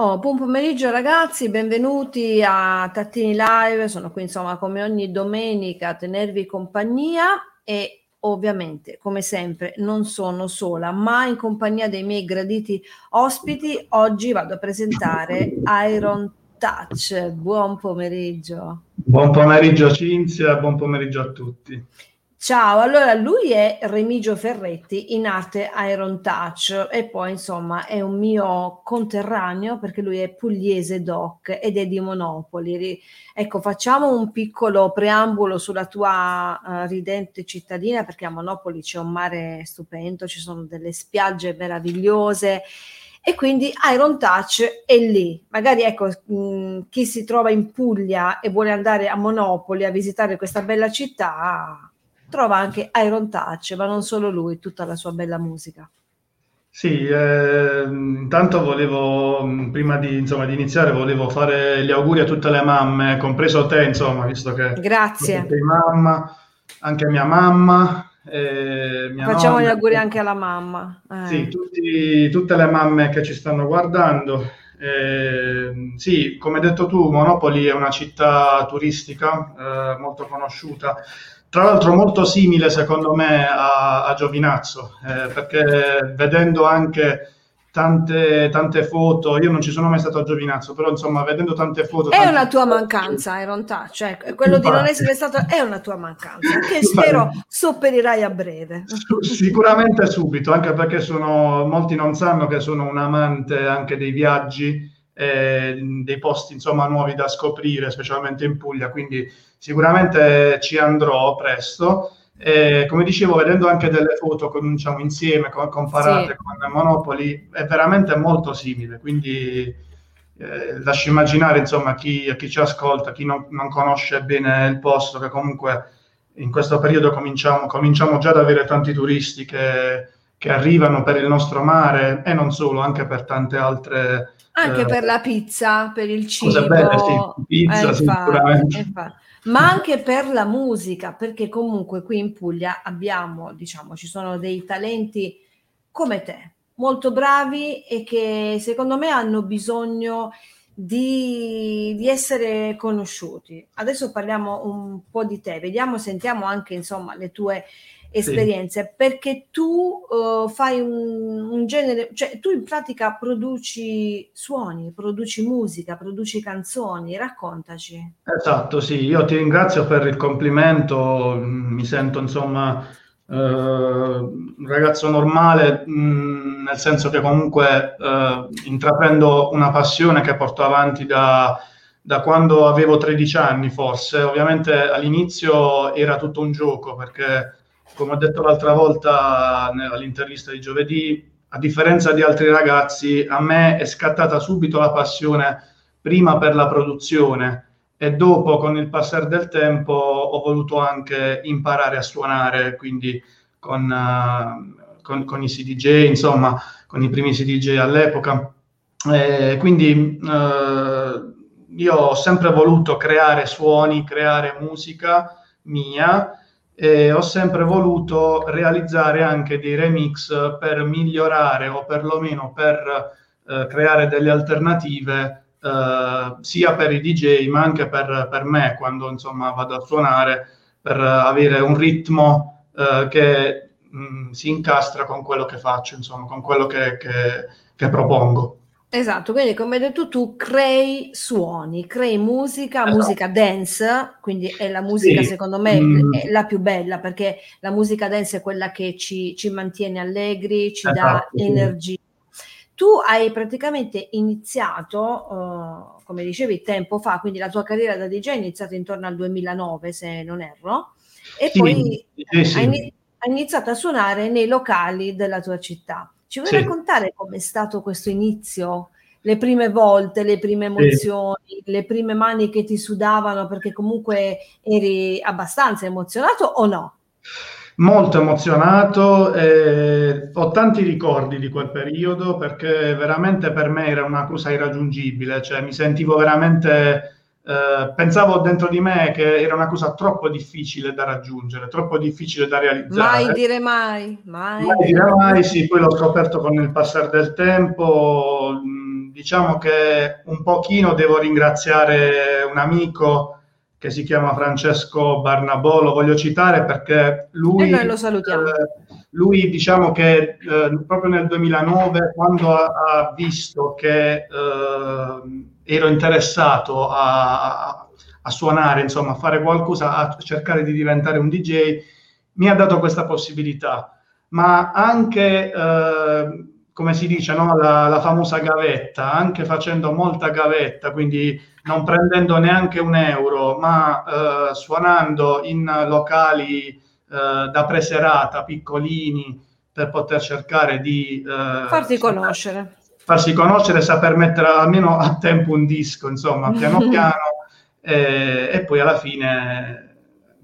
Oh, buon pomeriggio ragazzi, benvenuti a Tattini Live, sono qui insomma come ogni domenica a tenervi compagnia e ovviamente come sempre non sono sola ma in compagnia dei miei graditi ospiti oggi vado a presentare Iron Touch, buon pomeriggio. Buon pomeriggio Cinzia, buon pomeriggio a tutti. Ciao, allora lui è Remigio Ferretti in arte Iron Touch e poi insomma è un mio conterraneo perché lui è pugliese doc ed è di Monopoli. Ecco, facciamo un piccolo preambolo sulla tua uh, ridente cittadina perché a Monopoli c'è un mare stupendo, ci sono delle spiagge meravigliose e quindi Iron Touch è lì. Magari ecco, mh, chi si trova in Puglia e vuole andare a Monopoli a visitare questa bella città trova anche Iron Touch, ma non solo lui, tutta la sua bella musica. Sì, eh, intanto volevo, prima di, insomma, di, iniziare, volevo fare gli auguri a tutte le mamme, compreso te, insomma, visto che Grazie. sei mamma, anche mia mamma. Eh, mia Facciamo nonna, gli auguri anche alla mamma. Eh. Sì, tutti, tutte le mamme che ci stanno guardando. Eh, sì, come hai detto tu, Monopoli è una città turistica eh, molto conosciuta tra l'altro molto simile secondo me a, a Giovinazzo, eh, perché vedendo anche tante, tante, foto, io non ci sono mai stato a Giovinazzo, però insomma vedendo tante foto... È una tua mancanza, Touch, cioè, quello Infatti. di non essere stato è una tua mancanza, che spero sopperirai a breve. Sicuramente subito, anche perché sono, molti non sanno che sono un amante anche dei viaggi, eh, dei posti insomma nuovi da scoprire, specialmente in Puglia, quindi sicuramente ci andrò presto. E, come dicevo, vedendo anche delle foto diciamo, insieme, comparate sì. con Monopoli, è veramente molto simile. Quindi eh, lascio immaginare, insomma, chi, chi ci ascolta, chi non, non, conosce bene il posto, che comunque in questo periodo cominciamo, cominciamo già ad avere tanti turisti che, che, arrivano per il nostro mare e non solo, anche per tante altre... Anche eh, per la pizza, per il cibo. Bene, sì, pizza, eh, sicuramente. Infatti ma anche per la musica, perché comunque qui in Puglia abbiamo, diciamo, ci sono dei talenti come te, molto bravi e che secondo me hanno bisogno di, di, essere conosciuti. Adesso parliamo un po' di te, vediamo, sentiamo anche insomma le tue esperienze, sì. perché tu uh, fai un, un, genere, cioè tu in pratica produci suoni, produci musica, produci canzoni, raccontaci. Esatto, sì, io ti ringrazio per il complimento, mi sento insomma uh, un ragazzo normale, mh, mm, nel senso che comunque uh, intraprendo una passione che porto avanti da da quando avevo 13 anni forse, ovviamente all'inizio era tutto un gioco perché come ho detto l'altra volta all'intervista di giovedì, a differenza di altri ragazzi, a me è scattata subito la passione prima per la produzione e dopo con il passare del tempo ho voluto anche imparare a suonare, quindi con, uh, con, con i CDJ, insomma, con i primi CDJ all'epoca. Eh, quindi uh, io ho sempre voluto creare suoni, creare musica mia e ho sempre voluto realizzare anche dei remix per migliorare o perlomeno per eh, creare delle alternative eh, sia per i DJ ma anche per, per, me quando insomma vado a suonare per avere un ritmo eh, che mh, si incastra con quello che faccio, insomma, con quello che, che, che propongo. Esatto, quindi come hai detto tu, crei suoni, crei musica, esatto. musica dance, quindi è la musica sì. secondo me mm. è la più bella perché la musica dance è quella che ci, ci mantiene allegri, ci esatto, dà sì. energia. Tu hai praticamente iniziato, uh, come dicevi, tempo fa, quindi la tua carriera da DJ è iniziata intorno al 2009, se non erro, e sì, poi hai iniziato a suonare nei locali della tua città. Ci vuoi sì. raccontare com'è stato questo inizio? Le prime volte, le prime emozioni, sì. le prime mani che ti sudavano perché comunque eri abbastanza emozionato o no? Molto emozionato, eh, ho tanti ricordi di quel periodo perché veramente per me era una cosa irraggiungibile, cioè mi sentivo veramente eh, pensavo dentro di me che era una cosa troppo difficile da raggiungere, troppo difficile da realizzare. Mai dire mai, mai, mai dire mai, sì, poi l'ho scoperto con il passare del tempo. Mm, diciamo che un pochino devo ringraziare un amico che si chiama Francesco Barnabò, lo voglio citare perché lui... E noi lo salutiamo. Eh, lui diciamo che eh, proprio nel 2009, quando ha, ha visto che eh, ero interessato a, a, suonare, insomma, a fare qualcosa, a cercare di diventare un DJ, mi ha dato questa possibilità. Ma anche, eh, come si dice, no? la, la famosa gavetta, anche facendo molta gavetta, quindi non prendendo neanche un euro, ma eh, suonando in locali eh, da preserata, piccolini, per poter cercare di... Eh, Farti conoscere farsi conoscere, saper mettere almeno a tempo un disco, insomma, piano piano, e, e poi alla fine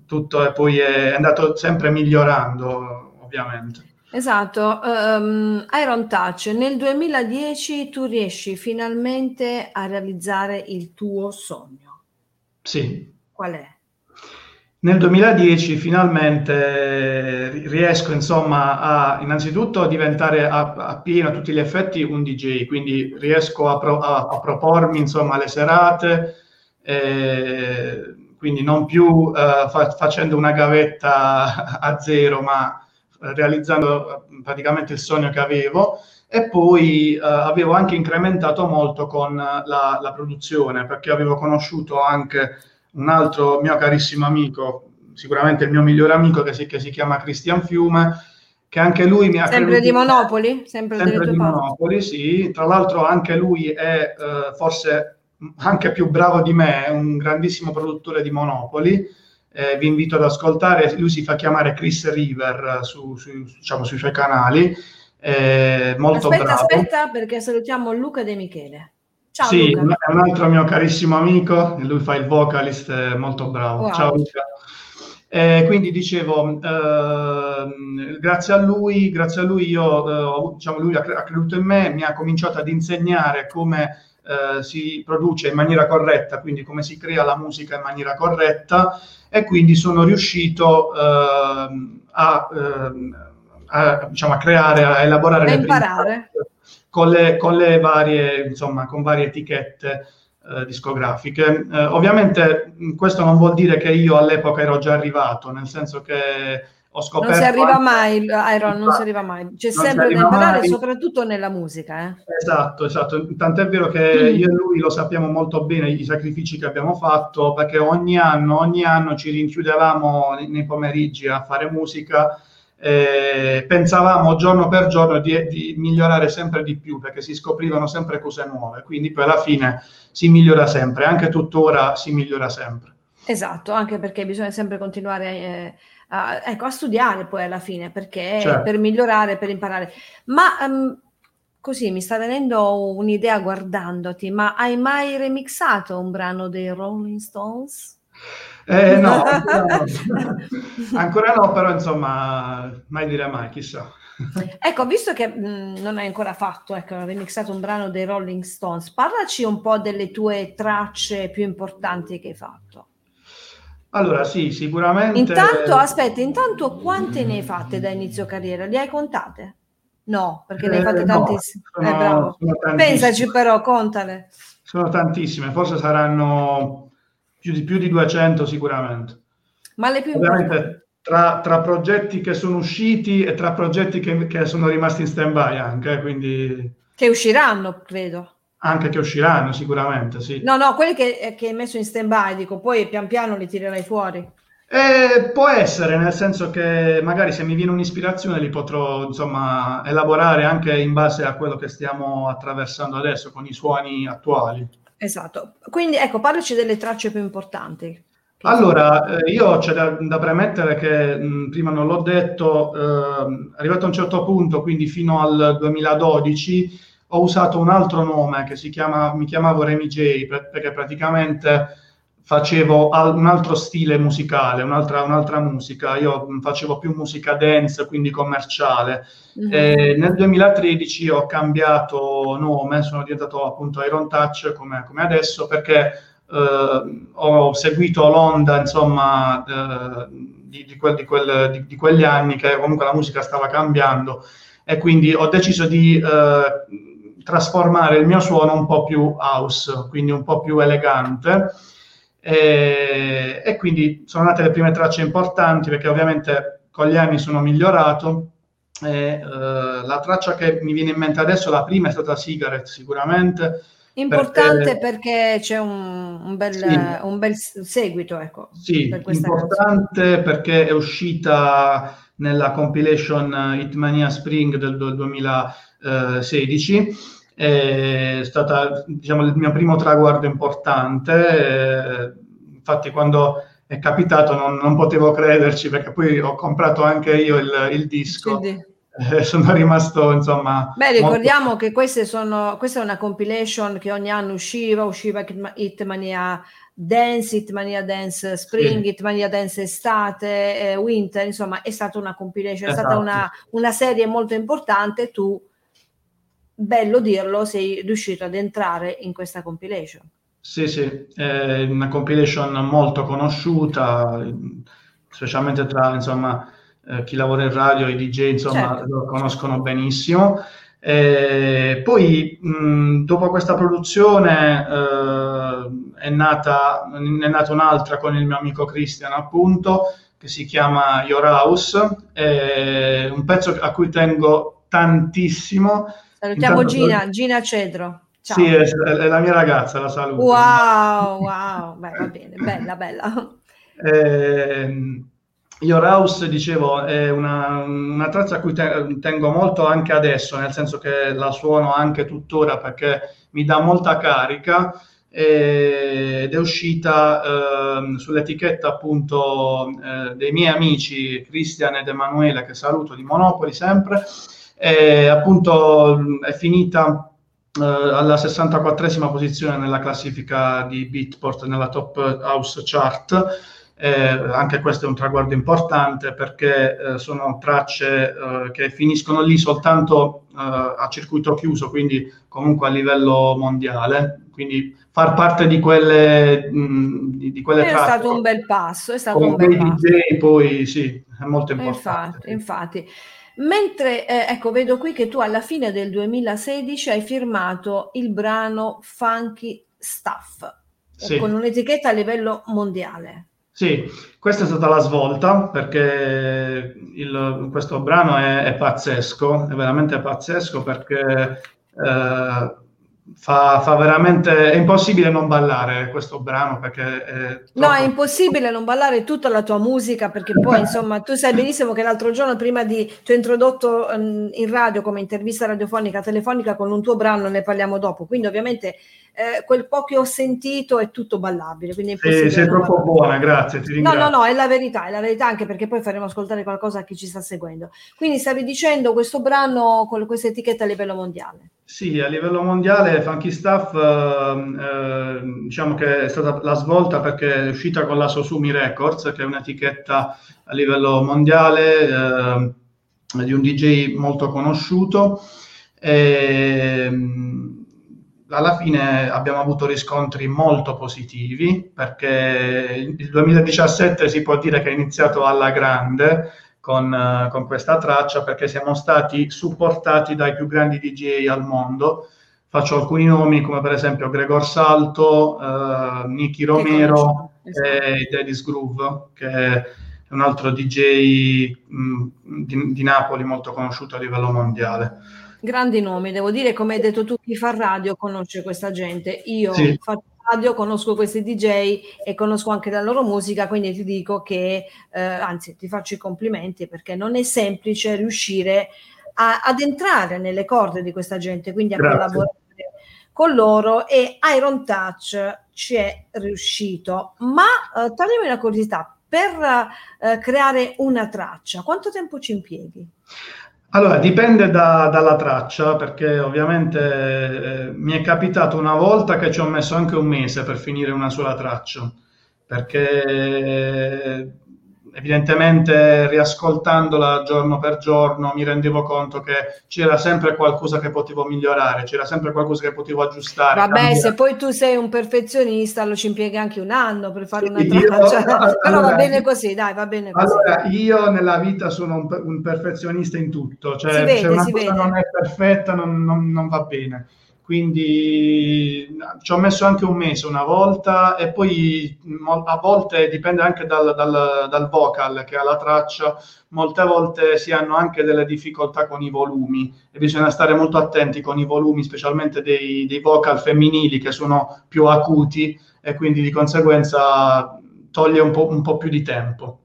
tutto è, poi è andato sempre migliorando, ovviamente. Esatto, um, Iron Touch, nel 2010 tu riesci finalmente a realizzare il tuo sogno. Sì. Qual è? Nel 2010 finalmente riesco insomma a innanzitutto diventare a, a pieno a tutti gli effetti un DJ, quindi riesco a, pro, a, a propormi insomma le serate, eh, quindi non più eh, fa, facendo una gavetta a zero, ma realizzando praticamente il sogno che avevo. E poi eh, avevo anche incrementato molto con la, la produzione perché avevo conosciuto anche un altro mio carissimo amico, sicuramente il mio migliore amico che si, che si chiama Cristian Fiume, che anche lui mi ha... Sempre di Monopoli? Sempre, sempre di Monopoli, sì. Tra l'altro anche lui è eh, forse anche più bravo di me, è un grandissimo produttore di Monopoli. Eh, vi invito ad ascoltare, lui si fa chiamare Chris River su, su, diciamo, sui suoi canali. Eh, molto aspetta, bravo. aspetta, perché salutiamo Luca De Michele. Ciao, sì, Luca. è un altro mio carissimo amico, lui fa il vocalist, molto bravo. Wow. Ciao Luca. Eh, quindi dicevo, eh, grazie a lui, grazie a lui io, eh, diciamo, lui ha, ha, creduto in me, mi ha cominciato ad insegnare come eh, si produce in maniera corretta, quindi come si crea la musica in maniera corretta e quindi sono riuscito ehm, a, ehm, a, diciamo, a creare, a elaborare... A imparare. Prime con le, con le varie, insomma, con varie etichette eh, discografiche. Eh, ovviamente questo non vuol dire che io all'epoca ero già arrivato, nel senso che ho scoperto... Non si arriva mai, Iron, non si arriva mai. C'è sempre da imparare, mai. soprattutto nella musica. Eh. Esatto, esatto. Tant'è vero che mm. io e lui lo sappiamo molto bene i sacrifici che abbiamo fatto, perché ogni anno, ogni anno ci rinchiudevamo nei pomeriggi a fare musica eh, pensavamo giorno per giorno di, di, migliorare sempre di più perché si scoprivano sempre cose nuove, quindi poi alla fine si migliora sempre, anche tuttora si migliora sempre. Esatto, anche perché bisogna sempre continuare eh, a, ecco, a, studiare poi alla fine, perché certo. per migliorare, per imparare. Ma um, così mi sta venendo un'idea guardandoti, ma hai mai remixato un brano dei Rolling Stones? Eh, no, ancora no. ancora no, però insomma, mai dire mai, chissà. Ecco, visto che mh, non hai ancora fatto, ecco, hai remixato un brano dei Rolling Stones, parlaci un po' delle tue tracce più importanti che hai fatto. Allora, sì, sicuramente. Intanto, aspetta, intanto quante ne hai fatte da inizio carriera? Le hai contate? No, perché ne hai fatte eh, tantissime. No, eh, Pensaci però, contale. Sono tantissime, forse saranno più di, più di 200 sicuramente. Ma le più, importanti, tra, tra, progetti che sono usciti e tra progetti che, che sono rimasti in stand-by anche, quindi... Che usciranno, credo. Anche che usciranno sicuramente, sì. No, no, quelli che, che hai messo in stand-by, dico, poi pian piano li tirerai fuori. Eh, può essere, nel senso che magari se mi viene un'ispirazione li potrò insomma elaborare anche in base a quello che stiamo attraversando adesso con i suoni attuali. Esatto. Quindi ecco, parlaci delle tracce più importanti. Allora, eh, io c'è da, da premettere che mh, prima non l'ho detto, eh, arrivato a un certo punto, quindi fino al 2012, ho usato un altro nome che si chiama, mi chiamavo Remy J, perché praticamente facevo al, un altro stile musicale, un'altra, un'altra, musica. Io facevo più musica dance, quindi commerciale. Mm-hmm. nel 2013 ho cambiato nome, sono diventato appunto Iron Touch come, come adesso perché eh, ho seguito l'onda, insomma, eh, di, di, quel, di, quel, di, quegli anni che comunque la musica stava cambiando e quindi ho deciso di eh, trasformare il mio suono un po' più house, quindi un po' più elegante e, e, quindi sono nate le prime tracce importanti perché ovviamente con gli anni sono migliorato. E, uh, la traccia che mi viene in mente adesso, la prima è stata Cigarette sicuramente. Importante perché, perché c'è un, un, bel, sì. un, bel, seguito. Ecco, sì, per importante canzone. perché è uscita nella compilation Hitmania Spring del, del 2016 è stata diciamo, il mio primo traguardo importante. Eh, infatti, quando è capitato non, non, potevo crederci perché poi ho comprato anche io il, il disco. Quindi... Eh, sono rimasto insomma. Beh, ricordiamo molto... che queste sono, questa è una compilation che ogni anno usciva, usciva Hitmania Dance, Hitmania Dance Spring, sì. Hitmania Dance Estate, eh, Winter, insomma, è stata una compilation, esatto. è stata una, una serie molto importante. Tu bello dirlo, sei riuscito ad entrare in questa compilation. Sì, sì, è una compilation molto conosciuta, specialmente tra insomma, eh, chi lavora in radio, i DJ, insomma, certo. lo conoscono benissimo. E poi, mh, dopo questa produzione, eh, è, nata, è nata un'altra con il mio amico Christian, appunto, che si chiama Your House, un pezzo a cui tengo tantissimo Salutiamo Intanto, Gina, Gina Cedro. Ciao. Sì, è, è, la mia ragazza, la saluto. Wow, wow, Beh, va bene, bella, bella. Eh, Your House, dicevo, è una, una traccia a cui te, tengo molto anche adesso, nel senso che la suono anche tuttora perché mi dà molta carica ed è uscita eh, sull'etichetta appunto eh, dei miei amici Cristian ed Emanuele, che saluto di Monopoli sempre appunto è finita eh, alla 64esima posizione nella classifica di Beatport nella Top House Chart. Eh, anche questo è un traguardo importante perché eh, sono tracce eh, che finiscono lì soltanto eh, a circuito chiuso, quindi comunque a livello mondiale. Quindi far parte di quelle, mh, di, di quelle è tracce. È stato un bel passo, è stato un bel passo. DJ poi sì, è molto importante. Infatti, infatti. Mentre, eh, ecco, vedo qui che tu alla fine del 2016 hai firmato il brano Funky Stuff eh, sì. con un'etichetta a livello mondiale. Sì, questa è stata la svolta perché il, questo brano è, è, pazzesco, è veramente pazzesco perché eh, Fa, fa, veramente è impossibile non ballare questo brano perché è no è impossibile non ballare tutta la tua musica perché poi insomma tu sai benissimo che l'altro giorno prima di ti ho introdotto um, in radio come intervista radiofonica telefonica con un tuo brano ne parliamo dopo. Quindi ovviamente eh, quel po' che ho sentito è tutto ballabile. Quindi è sei troppo buona, grazie. No, no, no, è la verità, è la verità anche perché poi faremo ascoltare qualcosa a chi ci sta seguendo. Quindi stavi dicendo questo brano con questa etichetta a livello mondiale. Sì, a livello mondiale Funky Stuff eh, eh, diciamo che è stata la svolta perché è uscita con la Sosumi Records, che è un'etichetta a livello mondiale eh, di un DJ molto conosciuto. E, alla fine abbiamo avuto riscontri molto positivi perché il 2017 si può dire che è iniziato alla grande con, uh, con questa traccia perché siamo stati supportati dai più grandi DJ al mondo. Faccio alcuni nomi come per esempio Gregor Salto, uh, Nicky Romero esatto. e Daddy's Groove, che è un altro DJ mh, di, di Napoli molto conosciuto a livello mondiale. Grandi nomi, devo dire, come hai detto tu, chi fa radio conosce questa gente. Io sì. faccio radio, conosco questi DJ e conosco anche la loro musica, quindi ti dico che, eh, anzi, ti faccio i complimenti perché non è semplice riuscire a, ad entrare nelle corde di questa gente, quindi a Grazie. collaborare con loro e Iron Touch ci è riuscito. Ma eh, toglimi una curiosità, per eh, creare una traccia, quanto tempo ci impieghi? Allora, dipende da, dalla traccia, perché ovviamente eh, mi è capitato una volta che ci ho messo anche un mese per finire una sola traccia, perché evidentemente riascoltandola giorno per giorno mi rendevo conto che c'era sempre qualcosa che potevo migliorare, c'era sempre qualcosa che potevo aggiustare. Vabbè, cambiare. se poi tu sei un perfezionista lo ci impiega anche un anno per fare una traccia, allora, però va bene così, dai, va bene così. Allora, io nella vita sono un, un perfezionista in tutto, cioè se una cosa vede. non è perfetta non, non, non va bene quindi ci ho messo anche un mese una volta e poi a volte dipende anche dal, dal, dal, vocal che ha la traccia, molte volte si hanno anche delle difficoltà con i volumi e bisogna stare molto attenti con i volumi, specialmente dei, dei vocal femminili che sono più acuti e quindi di conseguenza toglie un po', un po più di tempo.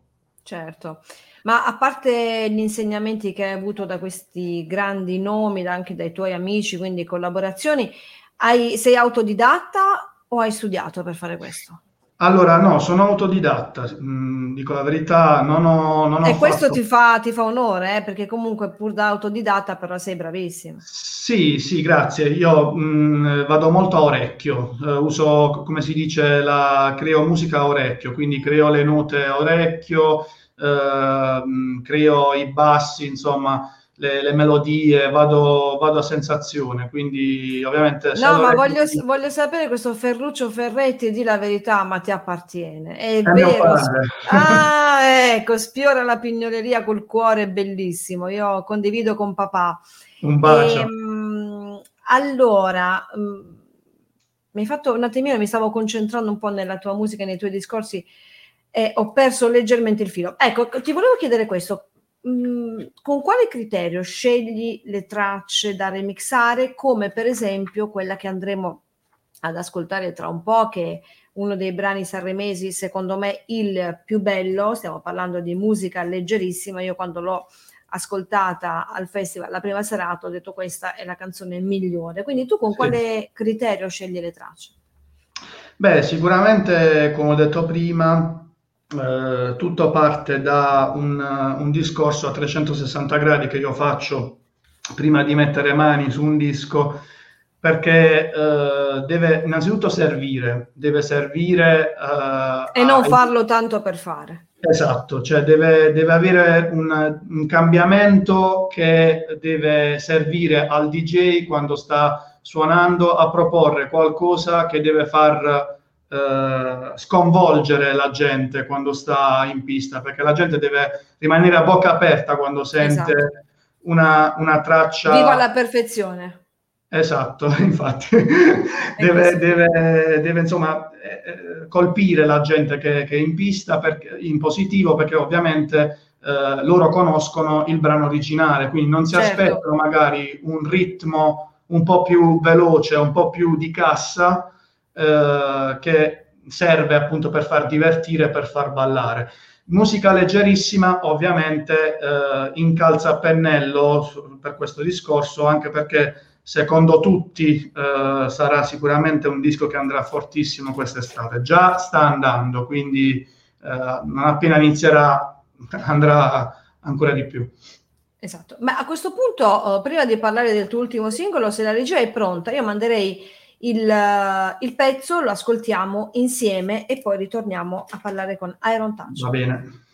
Certo. Ma a parte gli insegnamenti che hai avuto da questi grandi nomi, anche dai tuoi amici, quindi collaborazioni, hai, sei autodidatta o hai studiato per fare questo? Allora, no, sono autodidatta, mm, dico la verità, non ho... Non e questo fatto... ti, fa, ti, fa, onore, eh? perché comunque pur da autodidatta però sei bravissimo. Sì, sì, grazie. Io mh, mm, vado molto a orecchio, uh, uso, come si dice, la, creo musica a orecchio, quindi creo le note a orecchio, Ehm, creo i bassi, insomma, le, le melodie, vado, vado, a sensazione, quindi ovviamente... No, ma voglio, di... voglio, sapere questo Ferruccio Ferretti, di la verità, ma ti appartiene. È, è vero. Ah, ecco, spiora la pignoleria col cuore, bellissimo. Io condivido con papà. Un bacio. E, ehm, mh, allora... Mh, mm, mi hai fatto un attimino, mi stavo concentrando un po' nella tua musica, nei tuoi discorsi e ho perso leggermente il filo. Ecco, ti volevo chiedere questo. Mm, con quale criterio scegli le tracce da remixare, come per esempio quella che andremo ad ascoltare tra un po', che è uno dei brani sanremesi, secondo me il più bello, stiamo parlando di musica leggerissima, io quando l'ho ascoltata al festival la prima serata ho detto questa è la canzone migliore, quindi tu con sì. quale criterio scegli le tracce? Beh, sicuramente, come ho detto prima, eh, tutto parte da un, un, discorso a 360 gradi che io faccio prima di mettere mani su un disco perché eh, deve innanzitutto servire, deve servire eh, e non a... farlo tanto per fare. Esatto, cioè deve, deve avere un, un, cambiamento che deve servire al DJ quando sta suonando a proporre qualcosa che deve far eh, sconvolgere la gente quando sta in pista, perché la gente deve rimanere a bocca aperta quando sente esatto. una, una traccia. Viva la perfezione. Esatto, infatti, deve, deve, deve, insomma eh, colpire la gente che, che, è in pista perché, in positivo perché ovviamente eh, loro conoscono il brano originale, quindi non si certo. aspettano magari un ritmo un po' più veloce, un po' più di cassa, eh, che serve appunto per far divertire, per far ballare. Musica leggerissima, ovviamente eh, incalza a pennello per questo discorso, anche perché secondo tutti eh, sarà sicuramente un disco che andrà fortissimo quest'estate. Già sta andando, quindi eh, non appena inizierà andrà ancora di più. Esatto, ma a questo punto, prima di parlare del tuo ultimo singolo, se la regia è pronta, io manderei il, il, pezzo, lo ascoltiamo insieme e poi ritorniamo a parlare con Iron Touch. Va bene.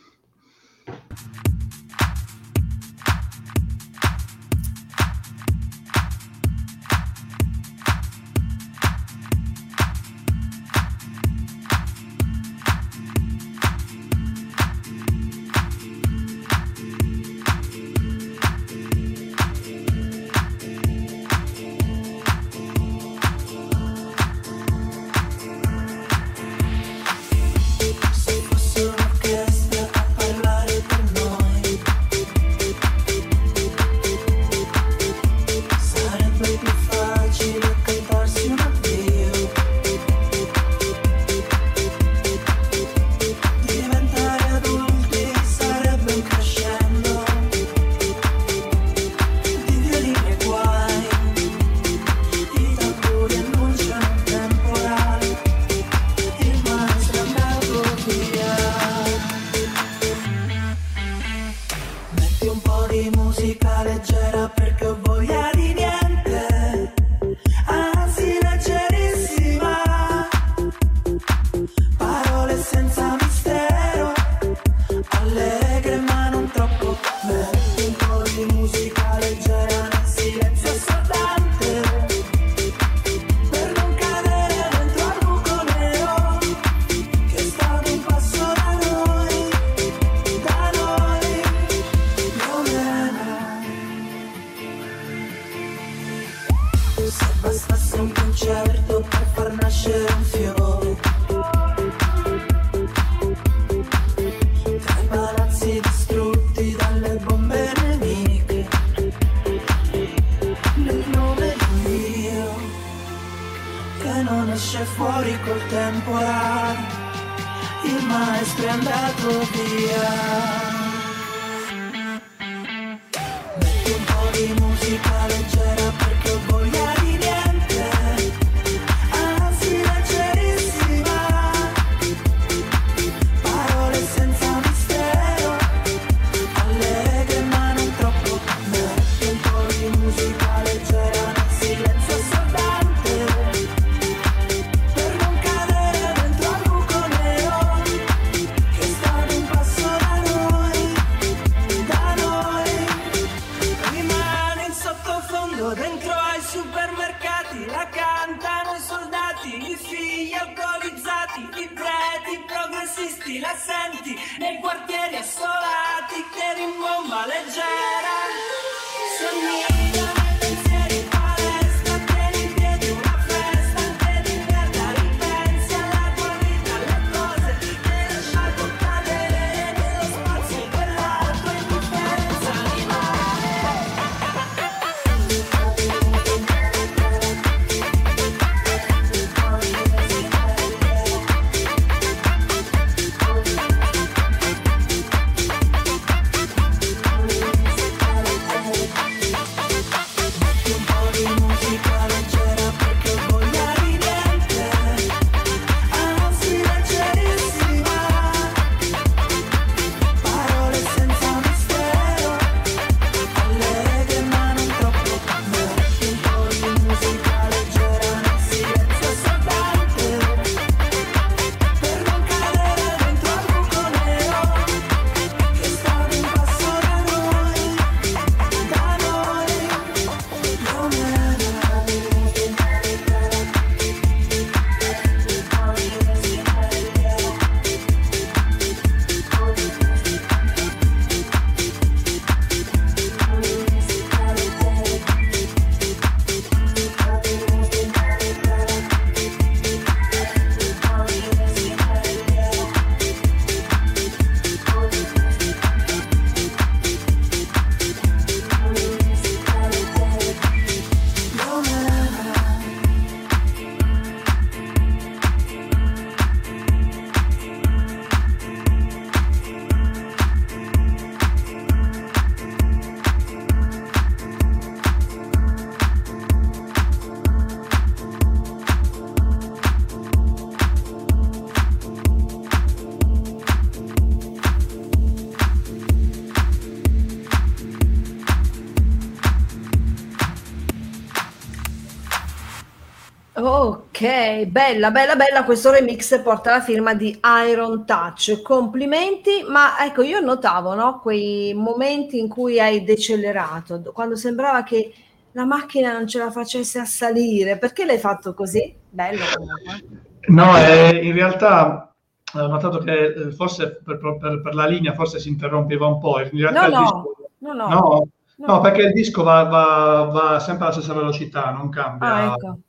Bella, bella, bella. Questo remix porta la firma di Iron Touch. Complimenti, ma ecco, io notavo no, quei momenti in cui hai decelerato, quando sembrava che la macchina non ce la facesse a salire. Perché l'hai fatto così? Bello comunque. No, eh, in realtà ho notato che eh, forse per, per, per, la linea forse si interrompeva un po'. In realtà no, no, disco... no, no, no, no, perché il disco va, va, va, sempre alla stessa velocità, non cambia. Ah, ecco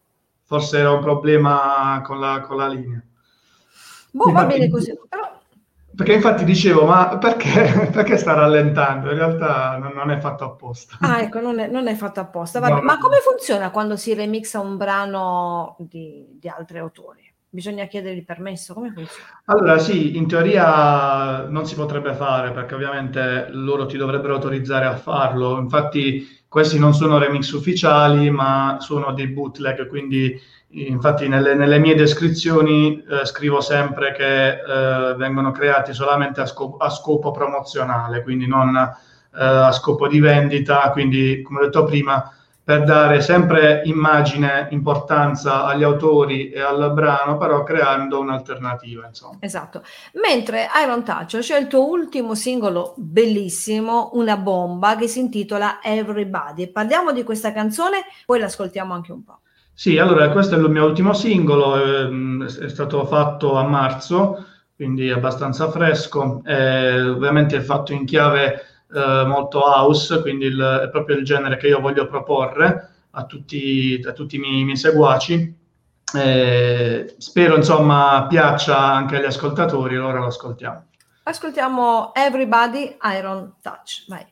forse era un problema con la, con la linea. Boh, infatti, va bene così. Però... Perché infatti dicevo, ma perché, perché sta rallentando? In realtà non, non, è fatto apposta. Ah, ecco, non è, non è fatto apposta. No, ma come funziona quando si remixa un brano di, di altri autori? Bisogna chiedere il permesso? Come funziona? Allora, sì, in teoria non si potrebbe fare perché ovviamente loro ti dovrebbero autorizzare a farlo. Infatti, questi non sono remix ufficiali, ma sono dei bootleg, quindi infatti nelle, nelle mie descrizioni eh, scrivo sempre che eh, vengono creati solamente a scopo, a scopo, promozionale, quindi non a scopo di vendita, quindi come ho detto prima per dare sempre immagine, importanza agli autori e al brano, però creando un'alternativa. Insomma. Esatto. Mentre Iron Touch c'è il tuo ultimo singolo bellissimo, una bomba, che si intitola Everybody. Parliamo di questa canzone, poi l'ascoltiamo anche un po'. Sì, allora questo è il mio ultimo singolo, ehm, è stato fatto a marzo, quindi abbastanza fresco, eh, ovviamente è fatto in chiave eh, molto house, quindi il, è proprio il genere che io voglio proporre a tutti, a tutti i miei, miei seguaci. Eh, spero insomma piaccia anche agli ascoltatori, allora lo ascoltiamo. Ascoltiamo Everybody Iron Touch, vai.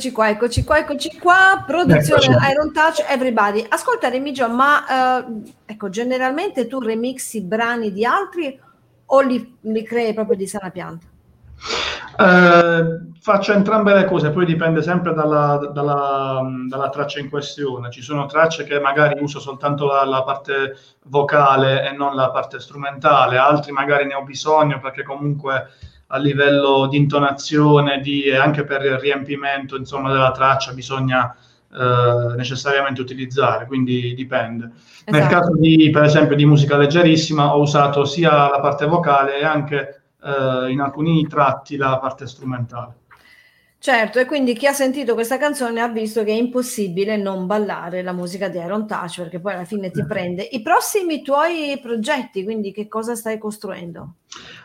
Eccoci qua, eccoci qua, eccoci qua. Produzione eccoci. Iron Touch, everybody. Ascolta Remigio, ma uh, ecco, generalmente tu remixi brani di altri o li, li crei proprio di sana pianta? Uh, faccio entrambe le cose, poi dipende sempre dalla, dalla, dalla, traccia in questione. Ci sono tracce che magari uso soltanto la, la, parte vocale e non la parte strumentale, altri magari ne ho bisogno perché comunque a livello di intonazione di, e anche per il riempimento insomma, della traccia bisogna eh, necessariamente utilizzare, quindi dipende. Esatto. Nel caso di, per esempio, di musica leggerissima ho usato sia la parte vocale e anche eh, in alcuni tratti la parte strumentale. Certo, e quindi chi ha sentito questa canzone ha visto che è impossibile non ballare la musica di Iron Touch perché poi alla fine ti prende. I prossimi tuoi progetti, quindi che cosa stai costruendo?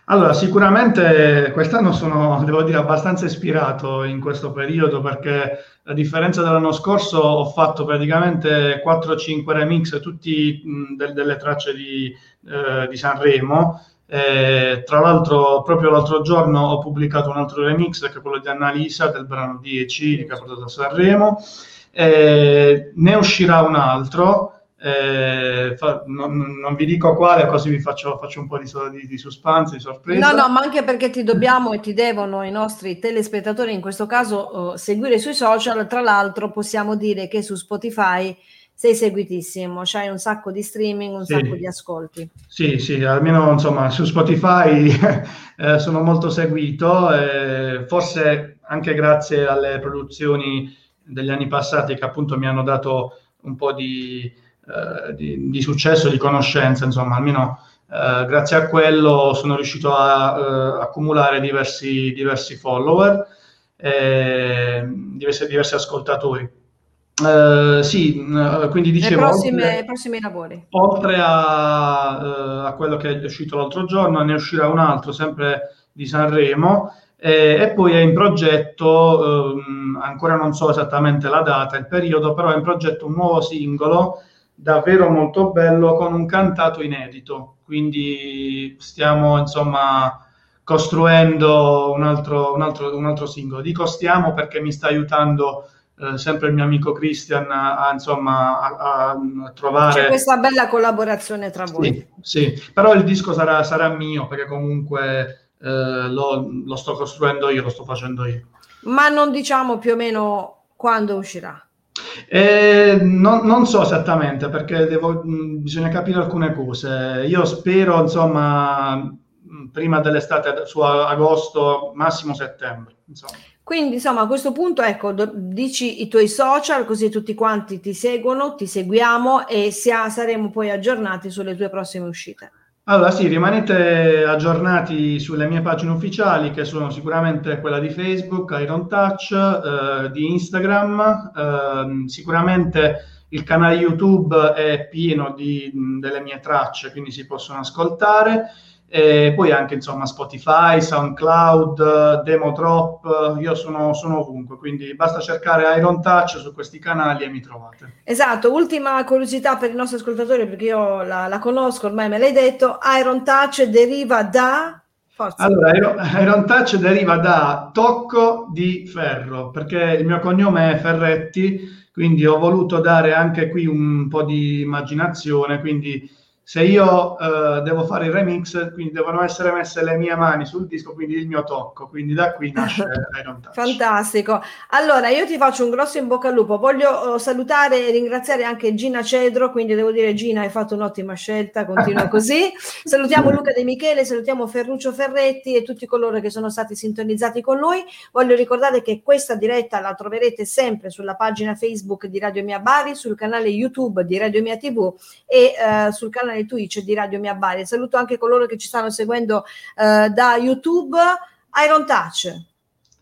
Allora, sicuramente quest'anno sono, devo dire, abbastanza ispirato in questo periodo perché a differenza dell'anno scorso ho fatto praticamente 4-5 remix, tutti mh, del, delle tracce di, eh, di Sanremo eh, tra l'altro, proprio l'altro giorno ho pubblicato un altro remix che è quello di Annalisa del brano 10 che ha portato a Sanremo. Eh, ne uscirà un altro. Eh, fa, non, non, vi dico quale, così vi faccio, faccio un po' di, di, di, suspense, di sorpresa. No, no, ma anche perché ti dobbiamo e ti devono i nostri telespettatori, in questo caso, uh, seguire sui social. Tra l'altro, possiamo dire che su Spotify sei seguitissimo, c'hai un sacco di streaming, un sì. sacco di ascolti. Sì, sì, almeno insomma su Spotify eh, sono molto seguito, eh, forse anche grazie alle produzioni degli anni passati che appunto mi hanno dato un po' di, eh, di, di successo, di conoscenza, insomma, almeno eh, grazie a quello sono riuscito a eh, accumulare diversi, diversi follower, eh, diversi, diversi ascoltatori. Uh, sì, uh, quindi dicevo... Prossime, oltre, prossimi lavori. Oltre a, uh, a, quello che è uscito l'altro giorno, ne uscirà un altro, sempre di Sanremo, eh, e poi è in progetto, ehm, ancora non so esattamente la data, il periodo, però è in progetto un nuovo singolo davvero molto bello con un cantato inedito. Quindi stiamo, insomma costruendo un altro, un altro, un altro singolo. Dico stiamo perché mi sta aiutando eh, sempre il mio amico Christian a, a insomma, a, a, trovare... C'è questa bella collaborazione tra voi. Sì, sì. però il disco sarà, sarà mio perché comunque eh, lo, lo sto costruendo io, lo sto facendo io. Ma non diciamo più o meno quando uscirà? Eh, non, non, so esattamente perché devo, mh, bisogna capire alcune cose. Io spero, insomma, prima dell'estate, su agosto, massimo settembre. Insomma. Quindi, insomma, a questo punto, ecco, do, dici i tuoi social, così tutti quanti ti seguono, ti seguiamo e sia, saremo poi aggiornati sulle tue prossime uscite. Allora sì, rimanete aggiornati sulle mie pagine ufficiali che sono sicuramente quella di Facebook, Iron Touch, eh, di Instagram, eh, sicuramente il canale YouTube è pieno di, delle mie tracce, quindi si possono ascoltare e poi anche insomma Spotify, SoundCloud, Demodrop, io sono, sono, ovunque, quindi basta cercare Iron Touch su questi canali e mi trovate. Esatto, ultima curiosità per i nostri ascoltatori perché io la, la conosco, ormai me l'hai detto, Iron Touch deriva da... Forza. Allora, Iron, Iron Touch deriva da tocco di ferro, perché il mio cognome è Ferretti, quindi ho voluto dare anche qui un po' di immaginazione, quindi se io uh, devo fare il remix, quindi devono essere messe le mie mani sul disco, quindi il mio tocco, quindi da qui nasce Iron Touch. Fantastico. Allora, io ti faccio un grosso in bocca al lupo. Voglio uh, salutare e ringraziare anche Gina Cedro, quindi devo dire Gina, hai fatto un'ottima scelta, continua così. salutiamo Luca De Michele, salutiamo Ferruccio Ferretti e tutti coloro che sono stati sintonizzati con noi. Voglio ricordare che questa diretta la troverete sempre sulla pagina Facebook di Radio Mia Bari, sul canale YouTube di Radio Mia TV e uh, sul canale canale Twitch di Radio Mia Bari. Saluto anche coloro che ci stanno seguendo eh, da YouTube. Iron Touch,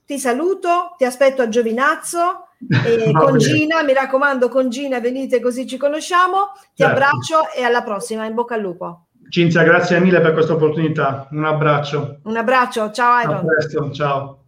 ti saluto, ti aspetto a Giovinazzo. E con Gina, mi raccomando, con Gina venite così ci conosciamo. Ti certo. abbraccio e alla prossima. In bocca al lupo. Cinzia, grazie mille per questa opportunità. Un abbraccio. Un abbraccio, ciao Iron. A presto, ciao.